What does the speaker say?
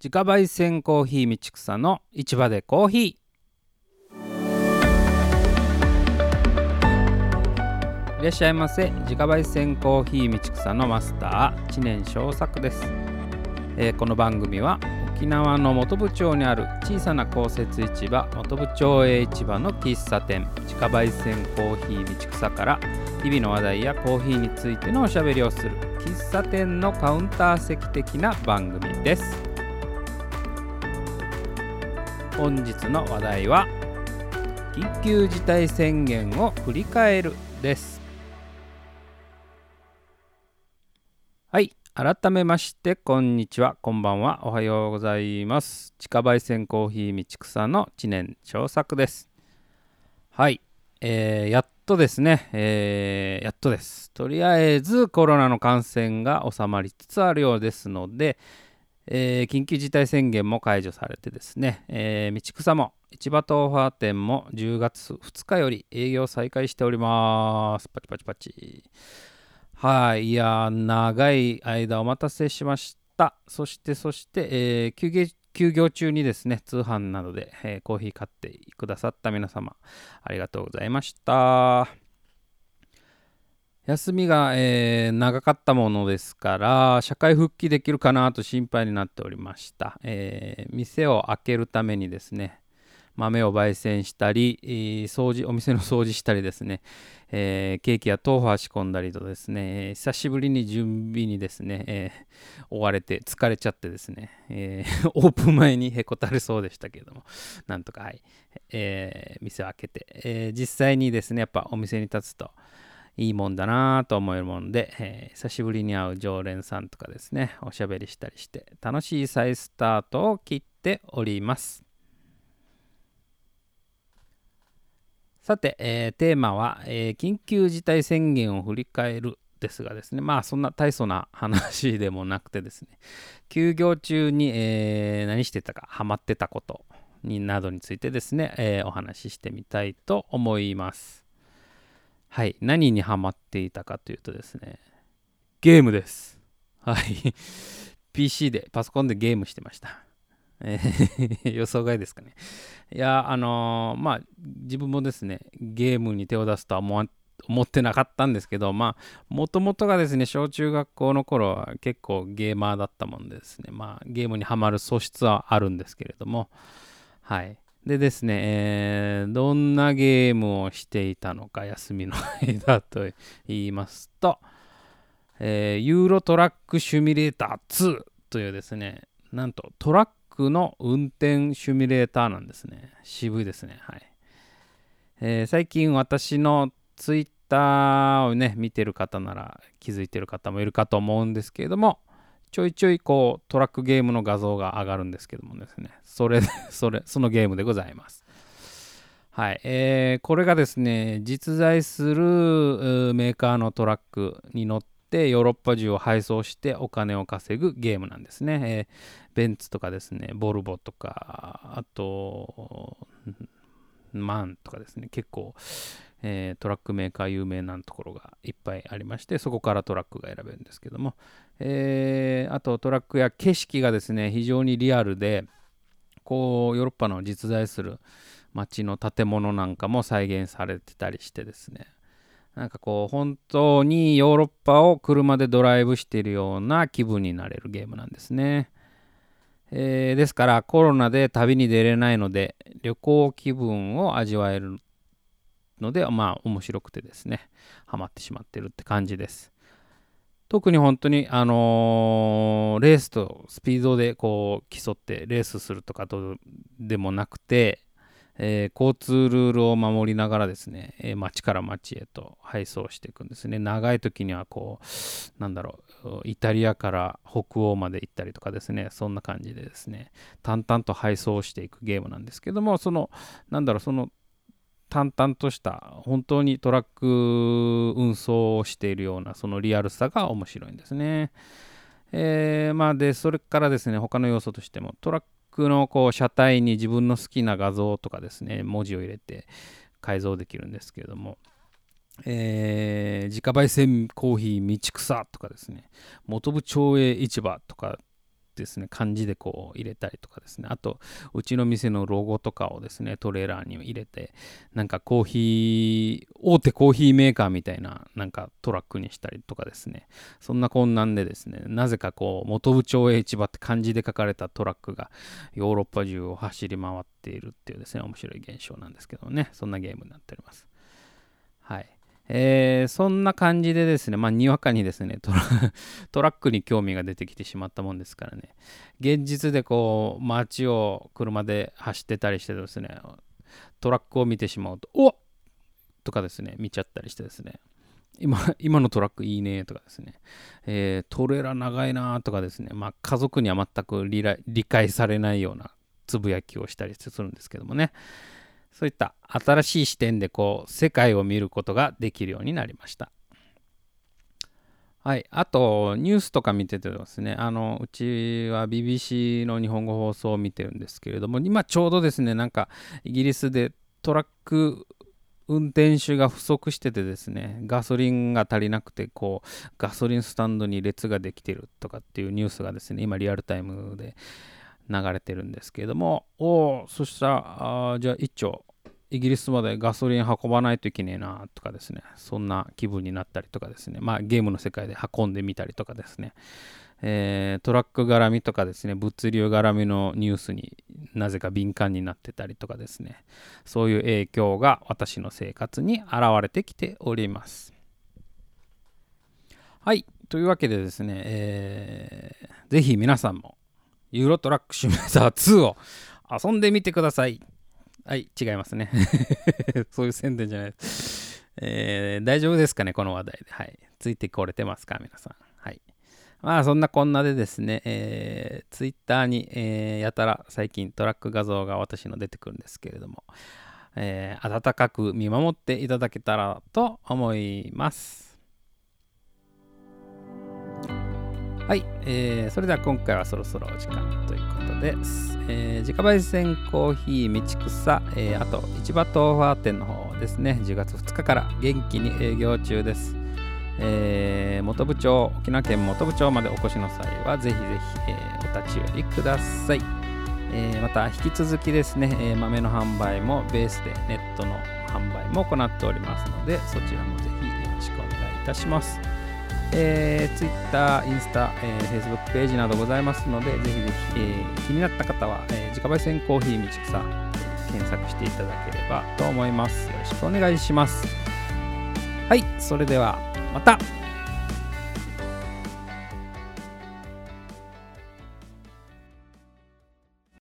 自家焙煎コーヒー道草の市場でコーヒー。いらっしゃいませ。自家焙煎コーヒー道草のマスター知念正作です、えーこの番組は沖縄の本部町にある小さな公設市場本部町営市場の喫茶店自家焙煎コーヒー道草から日々の話題やコーヒーについてのおしゃべりをする喫茶店のカウンター席的な番組です。本日の話題は緊急事態宣言を振り返るです。はい改めましてこんにちは。こんばんは。おはようございます。地下焙煎コーヒー道草の知念長作です。はい、えーやっとですね、えーやっとです。とりあえずコロナの感染が収まりつつあるようですので、えー緊急事態宣言も解除されてですね、えー道草も市場豆腐店も10月2日より営業再開しております。パチパチパチ。はいいや長い間お待たせしました。そしてそして、えー休業休業中にですね通販などで、えーコーヒー買ってくださった皆様ありがとうございました。休みが、えー長かったものですから社会復帰できるかなと心配になっておりました、えー店を開けるためにですね豆を焙煎したり、掃除お店の掃除したりですね、えーケーキや豆腐を仕込んだりとですね、久しぶりに準備にですね、えー追われて疲れちゃってですね、えー オープン前にへこたれそうでしたけれどもなんとかはい、えー店を開けて、え実際にですねやっぱお店に立つといいもんだなと思えるもんで、えー久しぶりに会う常連さんとかですねおしゃべりしたりして楽しい再スタートを切っておりますさて、えーテーマは、えー緊急事態宣言を振り返るですがですね、まあそんな大層な話でもなくてですね、休業中に、えー何してたか、ハマってたことになどについてですね、えーお話ししてみたいと思います。はい、何にハマっていたかというとですね、ゲームです。はい、PC で、パソコンでゲームしてました。えー予想外ですかね。いや、あのーまあ、自分もですね、ゲームに手を出すとは思ってなかったんですけど、まあ、もともとがですね、小中学校の頃は結構ゲーマーだったもんでですね、まあ、ゲームにはまる素質はあるんですけれども、はい。でですね、えーどんなゲームをしていたのか、休みの間と言いますと、えーユーロトラックシュミュレーター2というですね、なんとトラックの運転シュミュレーターなんですね。渋いですね。はい。えー最近私のツイッターをね、見てる方なら気づいてる方もいるかと思うんですけれども、ちょいちょいこうトラックゲームの画像が上がるんですけどもですね、それ、それ、そのゲームでございます。はい、えーこれがですね、実在するメーカーのトラックに乗ってヨーロッパ中を配送してお金を稼ぐゲームなんですね。えーベンツとかですね、ボルボとか、あと、マンとかですね、結構、えートラックメーカー有名なところがいっぱいありまして、そこからトラックが選べるんですけども、えーあとトラックや景色がですね、非常にリアルで、こう、ヨーロッパの実在する街の建物なんかも再現されてたりしてですね、なんかこう、本当にヨーロッパを車でドライブしているような気分になれるゲームなんですね。えーですからコロナで旅に出れないので旅行気分を味わえるのでまあ面白くてですねハマってしまってるって感じです特に本当にあのーレースとスピードでこう競ってレースするとかとでもなくて、えー交通ルールを守りながらですね、えー町から町へと配送していくんですね。長い時にはこうなんだろうイタリアから北欧まで行ったりとかですねそんな感じでですね淡々と配送していくゲームなんですけどもそのなんだろうその淡々とした本当にトラック運送をしているようなそのリアルさが面白いんですね。えーまあでそれからですね他の要素としてもトラックのこう車体に自分の好きな画像とかですね文字を入れて改造できるんですけれどもえー自家焙煎コーヒー道草とかですね元部町営市場とかですね、漢字でこう入れたりとかですね、あと、うちの店のロゴとかをですね、トレーラーに入れて、なんかコーヒー、大手コーヒーメーカーみたいな、なんかトラックにしたりとかですね、そんなこんなでですね、なぜかこう、元部町市場って漢字で書かれたトラックがヨーロッパ中を走り回っているっていうですね、面白い現象なんですけどね、そんなゲームになっております。はい。えー、そんな感じでですね、まあ、にわかにですねトラ、ックに興味が出てきてしまったもんですからね、現実でこう、街を車で走ってたりしてですね、トラックを見てしまうと、おっ！とかですね、見ちゃったりしてですね、今今のトラックいいねとかですね、えー、トレーラー長いなとかですね、まあ、家族には全く理解されないようなつぶやきをしたりするんですけどもね、そういった新しい視点でこう世界を見ることができるようになりました。はい、あとニュースとか見ててですねあのうちは BBC の日本語放送を見てるんですけれども今ちょうどですねなんかイギリスでトラック運転手が不足しててですねガソリンが足りなくてこうガソリンスタンドに列ができてるとかっていうニュースがですね今リアルタイムで流れてるんですけれども。おおそしたらあじゃあ一丁イギリスまでガソリン運ばないといけねえなとかですね、そんな気分になったりとかですね、まあゲームの世界で運んでみたりとかですね、えー、トラック絡みとかですね、物流絡みのニュースになぜか敏感になってたりとかですね、そういう影響が私の生活に現れてきております。はい、というわけでですね、えー、ぜひ皆さんもユーロトラックシミュレーター2を遊んでみてください。はい、違いますね。そういう宣伝じゃないです。えー、大丈夫ですかね、この話題で。はい。ついてこれてますか、皆さん。はい。まあ、そんなこんなでですね、えー、ツイッターに、えー、やたら最近トラック画像が私の出てくるんですけれども、えー、温かく見守っていただけたらと思います。はい、えー、それでは今回はそろそろお時間ということです。えー、自家焙煎コーヒー道草、えー、あと市場豆腐店の方ですね、10月2日から元気に営業中です。えー、元部長、沖縄県元部長までお越しの際は、ぜひぜひ、えー、お立ち寄りください。えー、また、引き続きですね、えー、豆の販売もベースでネットの販売も行っておりますので、そちらもぜひよろしくお願いいたします。えー、Twitter、インスタ、えー、Facebook ページなどございますので、ぜひぜひ、えー、気になった方は、えー、自家焙煎コーヒー道草、検索していただければと思います。よろしくお願いします。はい、それではまた